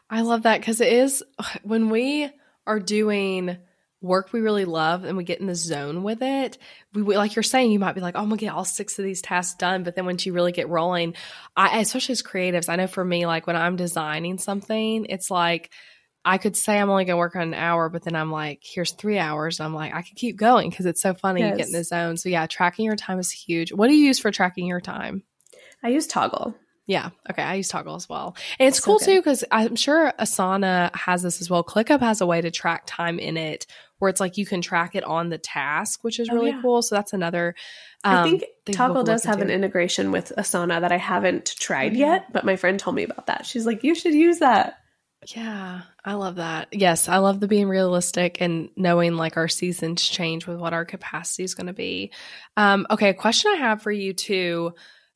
I love that cuz it is when we are doing work we really love and we get in the zone with it, we like you're saying, you might be like, oh, I'm gonna get all six of these tasks done. But then once you really get rolling, I especially as creatives, I know for me, like when I'm designing something, it's like I could say I'm only gonna work on an hour, but then I'm like, here's three hours. I'm like, I could keep going because it's so funny yes. you get in the zone. So yeah, tracking your time is huge. What do you use for tracking your time? I use Toggl. Yeah. Okay. I use Toggl as well. And it's so cool good. too because I'm sure Asana has this as well. ClickUp has a way to track time in it where it's like you can track it on the task, which is Oh, really yeah. cool. So that's another. Um, I think Toggl does have an integration with Asana that I haven't tried yeah. yet, but my friend told me about that. She's like, you should use that. Yeah, I love that. Yes, I love the being realistic and knowing like our seasons change with what our capacity is going to be. Um, okay, a question I have for you too.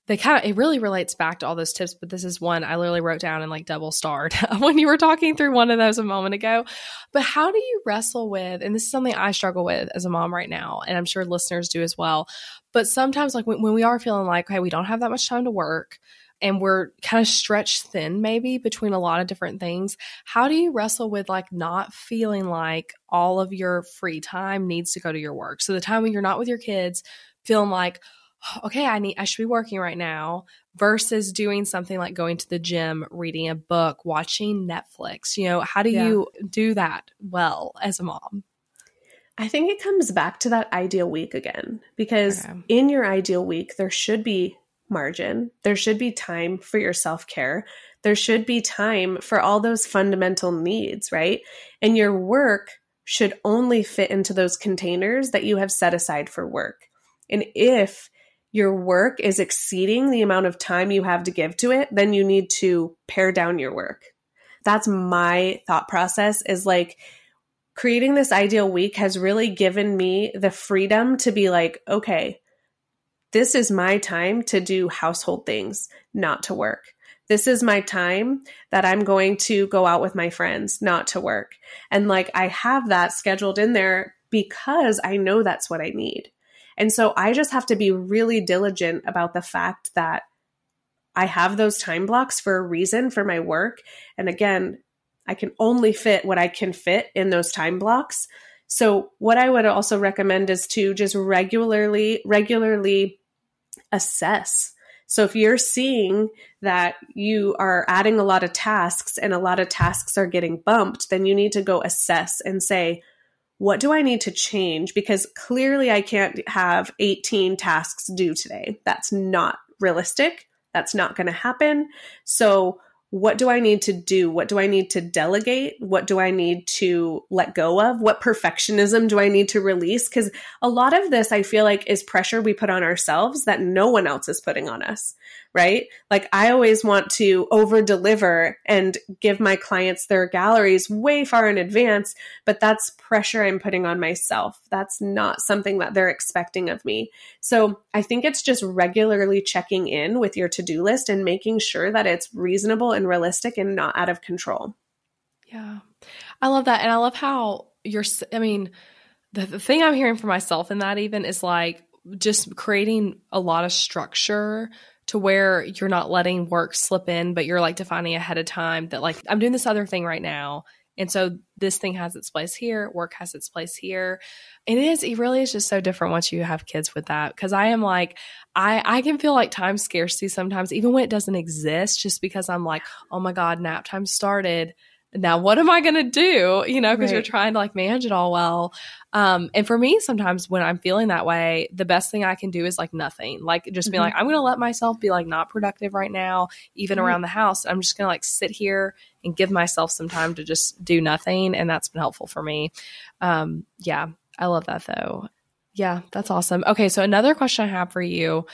They kind of it really relates back to all those tips, but this is one I literally wrote down and like double starred when you were talking through one of those a moment ago. But how do you wrestle with, and this is something I struggle with as a mom right now, and I'm sure listeners do as well. But sometimes, like when, when we are feeling like, okay, we don't have that much time to work, and we're kind of stretched thin maybe between a lot of different things how do you wrestle with like not feeling like all of your free time needs to go to your work so the time when you're not with your kids feeling like okay i need i should be working right now versus doing something like going to the gym reading a book watching netflix you know how do Yeah. you do that well as a mom I think it comes back to that ideal week again because Okay. in your ideal week, there should be margin, there should be time for your self care, there should be time for all those fundamental needs, right? And your work should only fit into those containers that you have set aside for work. And if your work is exceeding the amount of time you have to give to it, then you need to pare down your work. That's my thought process is like, creating this ideal week has really given me the freedom to be like, okay, this is my time to do household things, not to work. This is my time that I'm going to go out with my friends, not to work. And like I have that scheduled in there because I know that's what I need. And so I just have to be really diligent about the fact that I have those time blocks for a reason for my work. And again, I can only fit what I can fit in those time blocks. So what I would also recommend is to just regularly regularly assess. So if you're seeing that you are adding a lot of tasks and a lot of tasks are getting bumped, then you need to go assess and say, what do I need to change? Because clearly I can't have 18 tasks due today. That's not realistic. That's not going to happen. So what do I need to do? What do I need to delegate? What do I need to let go of? What perfectionism do I need to release? Because a lot of this, I feel like, is pressure we put on ourselves that no one else is putting on us, right? Like, I always want to over deliver and give my clients their galleries way far in advance, but that's pressure I'm putting on myself. That's not something that they're expecting of me. So I think it's just regularly checking in with your to do list and making sure that it's reasonable and realistic and not out of control. Yeah. I love that. And I love how you're, I mean, the, the thing I'm hearing for myself in that even is like just creating a lot of structure to where you're not letting work slip in, but you're like defining ahead of time that like I'm doing this other thing right now. And so this thing has its place here, work has its place here. It is, it really is just so different once you have kids with that. Cause I am like, I, I can feel like time scarcity sometimes, even when it doesn't exist, just because I'm like, oh my God, nap time started. Now what am I going to do? You know, because you're trying to like manage it all well. Um, and for me, sometimes when I'm feeling that way, the best thing I can do is like nothing, like just be Mhm. like, I'm going to let myself be like not productive right now, even Right. around the house. I'm just going to like sit here and give myself some time to just do nothing. And that's been helpful for me. Um, yeah, I love that though. Yeah, that's awesome. Okay, so another question I have for you,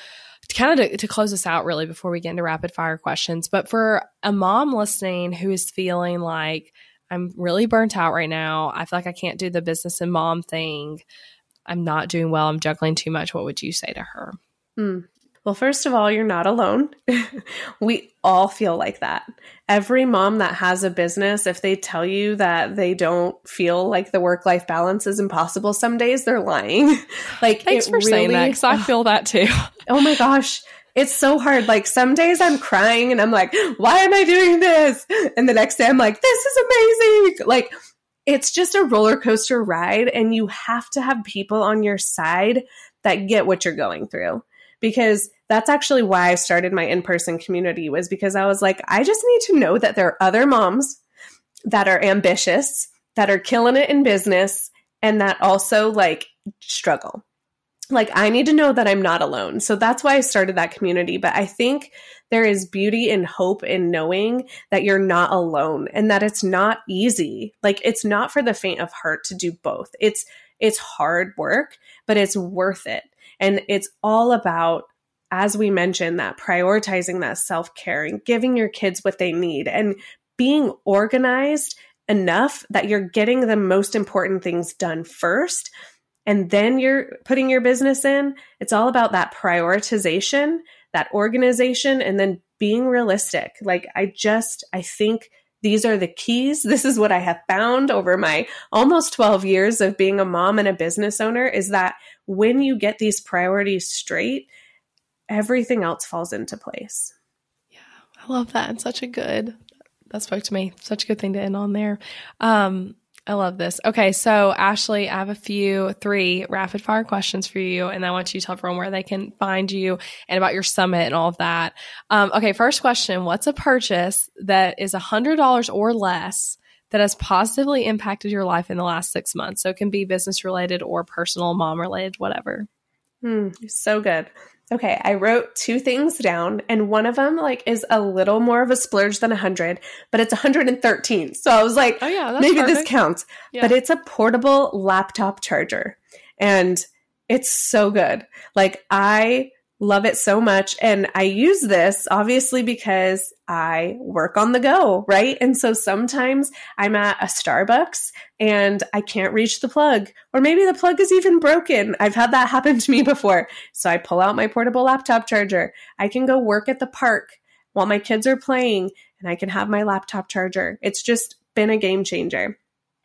to kind of to, to close this out really before we get into rapid fire questions, but for a mom listening who is feeling like I'm really burnt out right now, I feel like I can't do the business and mom thing. I'm not doing well. I'm juggling too much. What would you say to her? Hmm. Well, first of all, you're not alone. we all feel like that. Every mom that has a business, if they tell you that they don't feel like the work life balance is impossible some days, they're lying. like, Thanks for saying that really- because I feel that too. oh my gosh it's so hard like some days i'm crying and i'm like why am i doing this and the next day i'm like this is amazing like it's just a roller coaster ride and you have to have people on your side that get what you're going through because that's actually why i started my in-person community was because i was like i just need to know that there are other moms that are ambitious that are killing it in business and that also like struggle like I need to know that I'm not alone. So that's why I started that community. But I think there is beauty and hope in knowing that you're not alone and that it's not easy. Like it's not for the faint of heart to do both. It's it's hard work, but it's worth it. And it's all about as we mentioned that prioritizing that self-care and giving your kids what they need and being organized enough that you're getting the most important things done first and then you're putting your business in. It's all about that prioritization, that organization, and then being realistic. Like, I just, I think these are the keys. This is what I have found over my almost 12 years of being a mom and a business owner is that when you get these priorities straight, everything else falls into place. Yeah, I love that. And such a good, that spoke to me. Such a good thing to end on there. Um, I love this. Okay, so Ashley, I have a few, three rapid fire questions for you, and I want you to tell everyone where they can find you and about your summit and all of that. Um, okay, first question What's a purchase that is a $100 or less that has positively impacted your life in the last six months? So it can be business related or personal, mom related, whatever. Hmm, so good. Okay, I wrote two things down, and one of them like is a little more of a splurge than a 100, but it's 113. So I was like, oh yeah, maybe perfect. this counts. Yeah. But it's a portable laptop charger, and it's so good. Like I love it so much. And I use this obviously because I work on the go, right? And so sometimes I'm at a Starbucks and I can't reach the plug, or maybe the plug is even broken. I've had that happen to me before. So I pull out my portable laptop charger. I can go work at the park while my kids are playing and I can have my laptop charger. It's just been a game changer.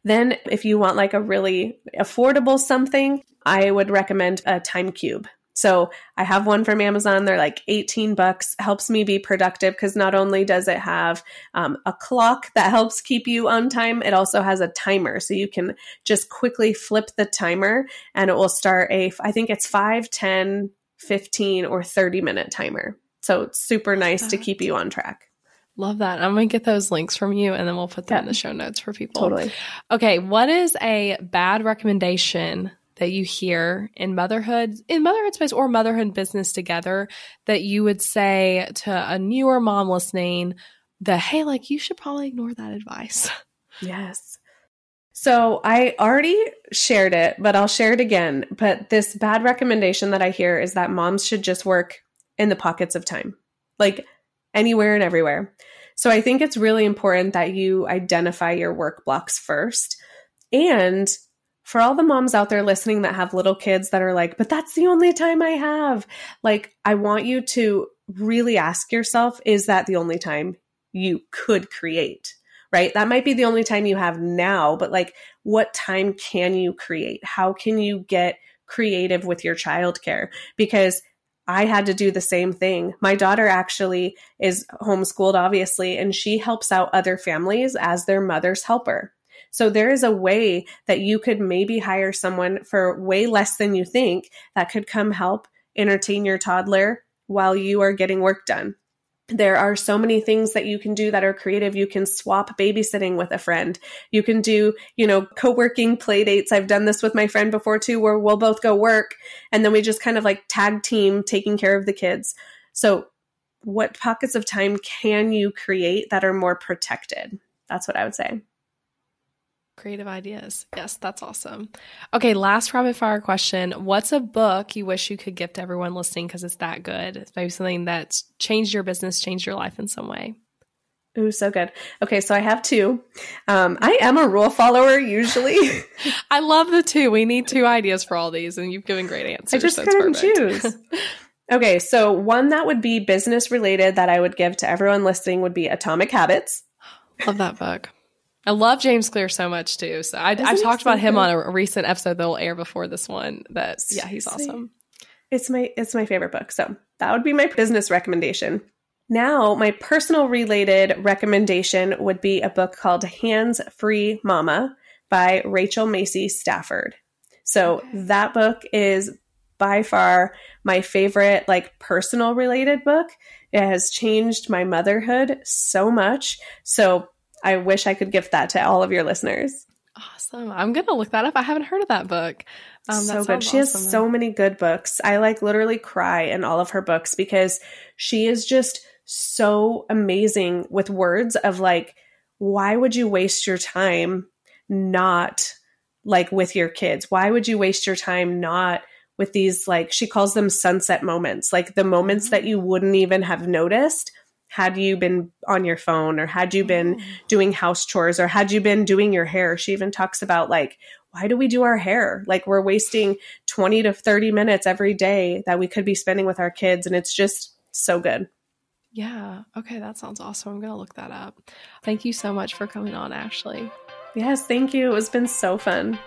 Then, if you want like a really affordable something, I would recommend a Time Cube. So I have one from Amazon. They're like 18 bucks. Helps me be productive because not only does it have um, a clock that helps keep you on time, it also has a timer. So you can just quickly flip the timer and it will start a, I think it's 5, 10, 15, or 30 minute timer. So it's super nice to keep you on track. Love that. I'm going to get those links from you and then we'll put them yeah. in the show notes for people. Totally. Okay. What is a bad recommendation that you hear in motherhood, in motherhood space or motherhood business together that you would say to a newer mom listening that, hey, like you should probably ignore that advice? Yes. So I already shared it, but I'll share it again. But this bad recommendation that I hear is that moms should just work in the pockets of time, like anywhere and everywhere. So I think it's really important that you identify your work blocks first and for all the moms out there listening that have little kids that are like, but that's the only time I have. Like, I want you to really ask yourself, is that the only time you could create? Right? That might be the only time you have now, but like, what time can you create? How can you get creative with your childcare? Because I had to do the same thing. My daughter actually is homeschooled, obviously, and she helps out other families as their mother's helper. So there is a way that you could maybe hire someone for way less than you think that could come help entertain your toddler while you are getting work done. There are so many things that you can do that are creative. You can swap babysitting with a friend. You can do, you know, co-working play dates. I've done this with my friend before too, where we'll both go work and then we just kind of like tag team taking care of the kids. So what pockets of time can you create that are more protected? That's what I would say. Creative ideas. Yes, that's awesome. Okay, last rapid fire question. What's a book you wish you could gift everyone listening because it's that good? It's maybe something that's changed your business, changed your life in some way. Ooh, so good. Okay, so I have two. Um, I am a rule follower usually. I love the two. We need two ideas for all these, and you've given great answers. I just couldn't choose. okay, so one that would be business related that I would give to everyone listening would be Atomic Habits. Love that book. I love James Clear so much too. So I, have talked so about him on a recent episode that will air before this one. That yeah, he's awesome. It's my it's my favorite book. So that would be my business recommendation. Now, my personal related recommendation would be a book called Hands Free Mama by Rachel Macy Stafford. So okay. that book is by far my favorite like personal related book. It has changed my motherhood so much. So I wish I could gift that to all of your listeners. Awesome. I'm going to look that up. I haven't heard of that book. Um, so good. She awesome. has so many good books. I like literally cry in all of her books because she is just so amazing with words of like, why would you waste your time not like with your kids? Why would you waste your time not with these, like, she calls them sunset moments, like the moments that you wouldn't even have noticed had you been on your phone or had you been mm. doing house chores or had you been doing your hair. She even talks about, like, why do we do our hair? Like, we're wasting 20 to 30 minutes every day that we could be spending with our kids. And it's just so good. Yeah. Okay. That sounds awesome. I'm going to look that up. Thank you so much for coming on, Ashley. Yes. Thank you. It's been so fun.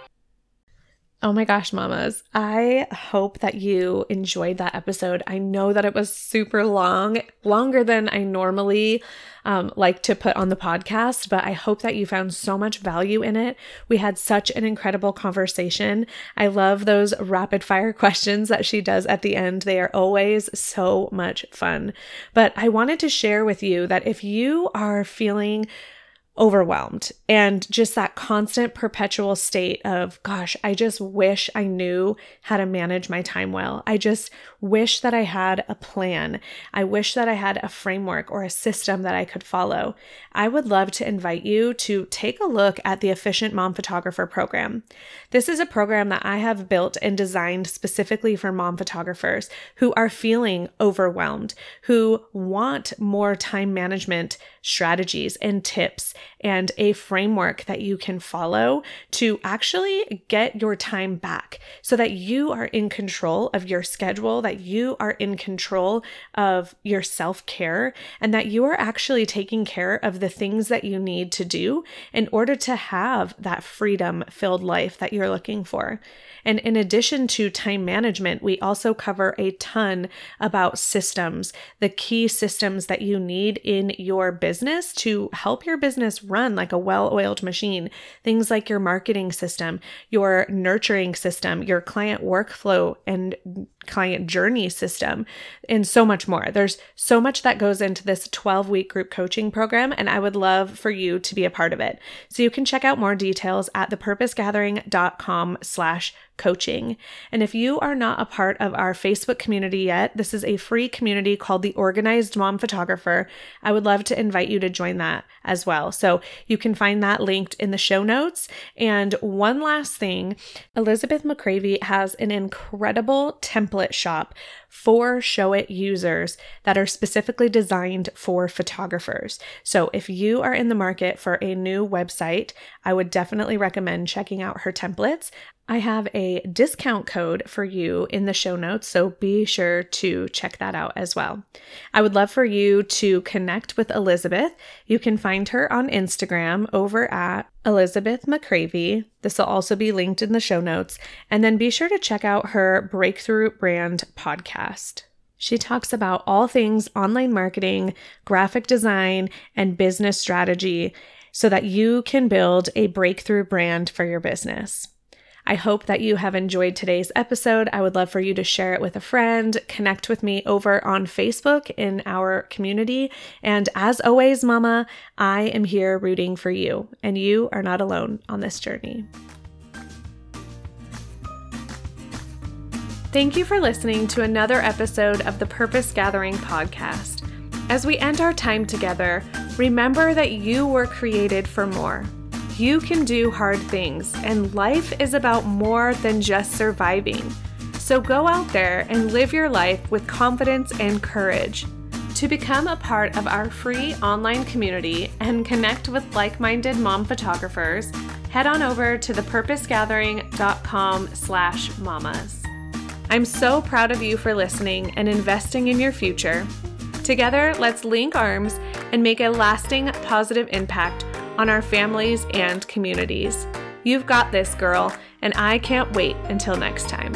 Oh my gosh, mamas. I hope that you enjoyed that episode. I know that it was super long, longer than I normally um, like to put on the podcast, but I hope that you found so much value in it. We had such an incredible conversation. I love those rapid fire questions that she does at the end. They are always so much fun. But I wanted to share with you that if you are feeling overwhelmed. And just that constant perpetual state of gosh i just wish i knew how to manage my time well. I just wish that i had a plan. I wish that i had a framework or a system that i could follow. I would love to invite you to take a look at the efficient mom photographer program. This is a program that i have built and designed specifically for mom photographers who are feeling overwhelmed who want more time management strategies and tips and a framework that you can follow to actually get your time back so that you are in control of your schedule, that you are in control of your self care, and that you are actually taking care of the things that you need to do in order to have that freedom filled life that you're looking for. And in addition to time management, we also cover a ton about systems, the key systems that you need in your business to help your business run like a well oiled machine. Things like your marketing system, your nurturing system, your client workflow and client journey system, and so much more. There's so much that goes into this 12 week group coaching program, and I would love for you to be a part of it. So you can check out more details at thepurposegathering.com slash coaching. And if you are not a part of our Facebook community yet, this is a free community called the Organized Mom Photographer. I would love to invite you to join that as well. So you can find that linked in the show notes. And one last thing Elizabeth McCravy has an incredible template shop for Showit users that are specifically designed for photographers. So if you are in the market for a new website, I would definitely recommend checking out her templates. I have a discount code for you in the show notes, so be sure to check that out as well. I would love for you to connect with Elizabeth. You can find her on Instagram over at Elizabeth McCravy. This will also be linked in the show notes. And then be sure to check out her Breakthrough Brand podcast. She talks about all things online marketing, graphic design, and business strategy so that you can build a breakthrough brand for your business. I hope that you have enjoyed today's episode. I would love for you to share it with a friend, connect with me over on Facebook in our community. And as always, Mama, I am here rooting for you, and you are not alone on this journey. Thank you for listening to another episode of the Purpose Gathering podcast. As we end our time together, remember that you were created for more. You can do hard things, and life is about more than just surviving. So go out there and live your life with confidence and courage. To become a part of our free online community and connect with like-minded mom photographers, head on over to thepurposegathering.com slash mamas. I'm so proud of you for listening and investing in your future. Together, let's link arms and make a lasting positive impact on our families and communities. You've got this, girl, and I can't wait until next time.